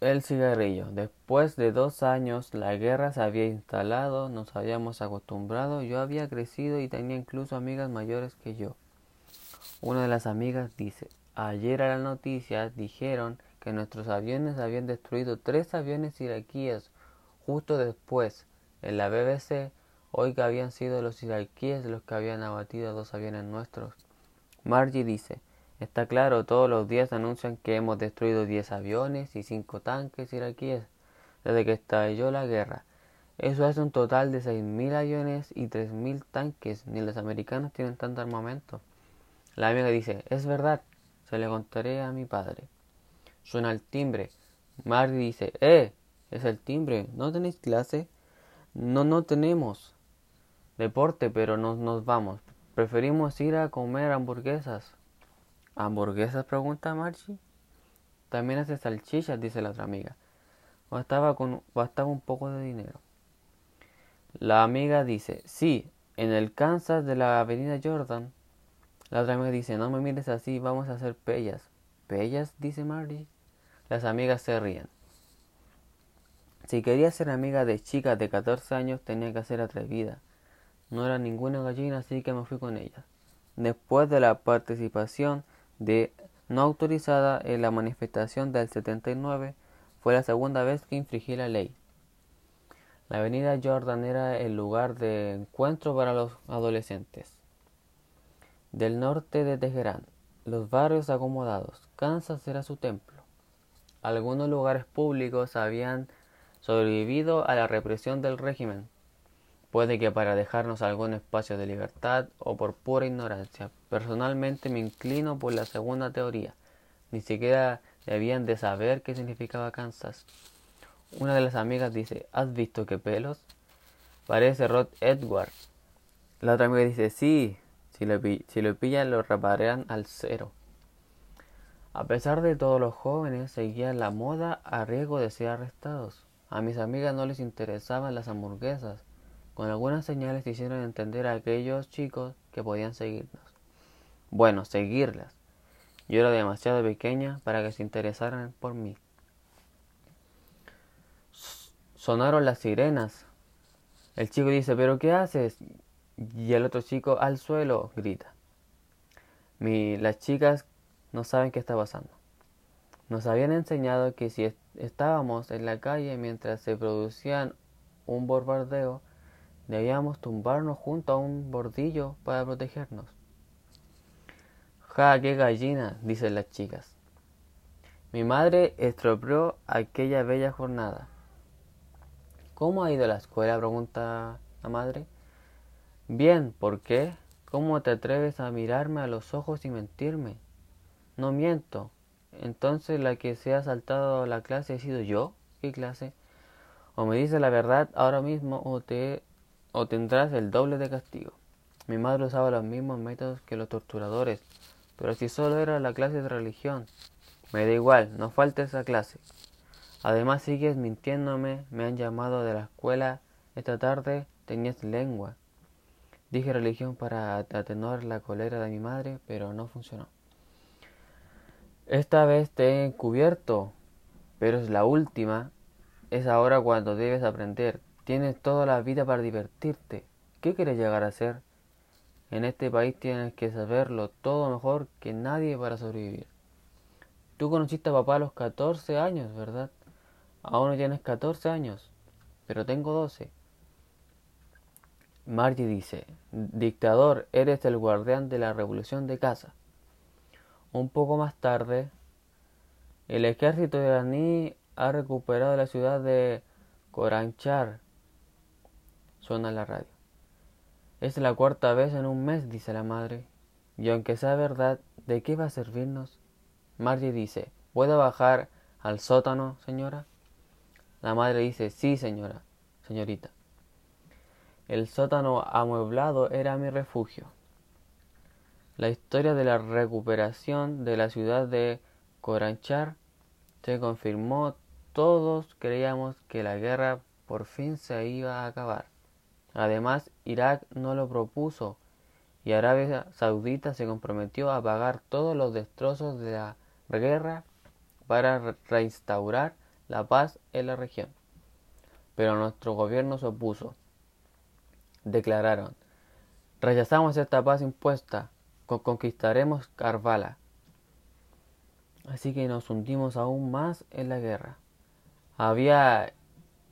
el cigarrillo. Después de dos años la guerra se había instalado, nos habíamos acostumbrado, yo había crecido y tenía incluso amigas mayores que yo. Una de las amigas dice, ayer a la noticia dijeron que nuestros aviones habían destruido tres aviones iraquíes justo después. En la BBC hoy que habían sido los iraquíes los que habían abatido dos aviones nuestros. Margie dice, Está claro, todos los días anuncian que hemos destruido 10 aviones y 5 tanques iraquíes desde que estalló la guerra. Eso es un total de 6.000 aviones y 3.000 tanques. Ni los americanos tienen tanto armamento. La amiga dice, es verdad, se le contaré a mi padre. Suena el timbre. Marty dice, ¡eh! Es el timbre. ¿No tenéis clase? No, no tenemos. Deporte, pero no nos vamos. Preferimos ir a comer hamburguesas. ¿Hamburguesas? pregunta Margie. También hace salchichas, dice la otra amiga. Bastaba, con, bastaba un poco de dinero. La amiga dice, sí, en el Kansas de la avenida Jordan. La otra amiga dice, no me mires así, vamos a hacer pellas. ¿Pellas? dice Margie. Las amigas se ríen. Si quería ser amiga de chicas de 14 años, tenía que ser atrevida. No era ninguna gallina, así que me fui con ellas. Después de la participación de no autorizada en la manifestación del 79 fue la segunda vez que infringí la ley. La avenida Jordan era el lugar de encuentro para los adolescentes. Del norte de Teherán, los barrios acomodados, Kansas era su templo. Algunos lugares públicos habían sobrevivido a la represión del régimen, Puede que para dejarnos algún espacio de libertad o por pura ignorancia. Personalmente me inclino por la segunda teoría. Ni siquiera debían de saber qué significaba Kansas. Una de las amigas dice, ¿has visto qué pelos? Parece Rod Edward. La otra amiga dice, sí, si lo, si lo pillan lo repararán al cero. A pesar de todo, los jóvenes seguían la moda a riesgo de ser arrestados. A mis amigas no les interesaban las hamburguesas con algunas señales hicieron entender a aquellos chicos que podían seguirnos. Bueno, seguirlas. Yo era demasiado pequeña para que se interesaran por mí. Sonaron las sirenas. El chico dice, ¿pero qué haces? Y el otro chico, al suelo, grita. Las chicas no saben qué está pasando. Nos habían enseñado que si estábamos en la calle mientras se producían un bombardeo, Debíamos tumbarnos junto a un bordillo para protegernos. Ja, qué gallina, dicen las chicas. Mi madre estropeó aquella bella jornada. ¿Cómo ha ido la escuela? pregunta la madre. Bien, ¿por qué? ¿Cómo te atreves a mirarme a los ojos y mentirme? No miento. Entonces la que se ha saltado la clase he sido yo. ¿Qué clase? O me dices la verdad ahora mismo o te o tendrás el doble de castigo. Mi madre usaba los mismos métodos que los torturadores, pero si solo era la clase de religión, me da igual, no falta esa clase. Además sigues mintiéndome, me han llamado de la escuela esta tarde, tenías lengua. Dije religión para atenuar la cólera de mi madre, pero no funcionó. Esta vez te he encubierto, pero es la última. Es ahora cuando debes aprender. Tienes toda la vida para divertirte. ¿Qué quieres llegar a ser? En este país tienes que saberlo todo mejor que nadie para sobrevivir. Tú conociste a papá a los 14 años, ¿verdad? Aún no tienes 14 años, pero tengo 12. Margie dice, dictador, eres el guardián de la revolución de casa. Un poco más tarde, el ejército iraní ha recuperado la ciudad de Koranchar Suena la radio. Es la cuarta vez en un mes, dice la madre. Y aunque sea verdad, ¿de qué va a servirnos? Margie dice, ¿puedo bajar al sótano, señora? La madre dice, sí, señora, señorita. El sótano amueblado era mi refugio. La historia de la recuperación de la ciudad de Coranchar se confirmó. Todos creíamos que la guerra por fin se iba a acabar. Además, Irak no lo propuso y Arabia Saudita se comprometió a pagar todos los destrozos de la guerra para reinstaurar la paz en la región. Pero nuestro gobierno se opuso. Declararon, rechazamos esta paz impuesta, conquistaremos Carvala. Así que nos hundimos aún más en la guerra. Había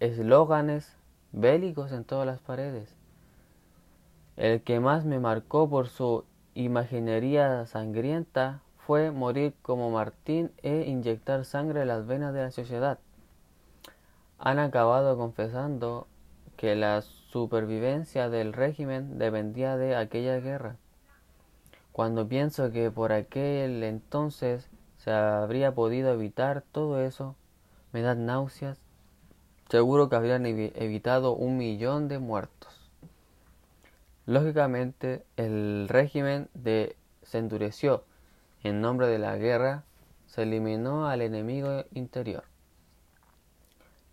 eslóganes bélicos en todas las paredes. El que más me marcó por su imaginería sangrienta fue morir como Martín e inyectar sangre en las venas de la sociedad. Han acabado confesando que la supervivencia del régimen dependía de aquella guerra. Cuando pienso que por aquel entonces se habría podido evitar todo eso, me dan náuseas. Seguro que habrían evitado un millón de muertos. Lógicamente, el régimen de, se endureció. En nombre de la guerra, se eliminó al enemigo interior.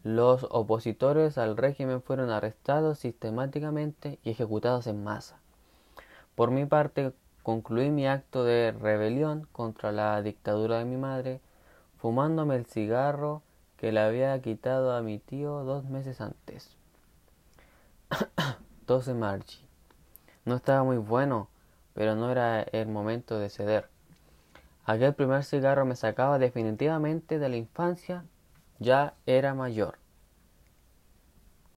Los opositores al régimen fueron arrestados sistemáticamente y ejecutados en masa. Por mi parte, concluí mi acto de rebelión contra la dictadura de mi madre, fumándome el cigarro que le había quitado a mi tío dos meses antes. 12 Marchi. No estaba muy bueno, pero no era el momento de ceder. Aquel primer cigarro me sacaba definitivamente de la infancia, ya era mayor.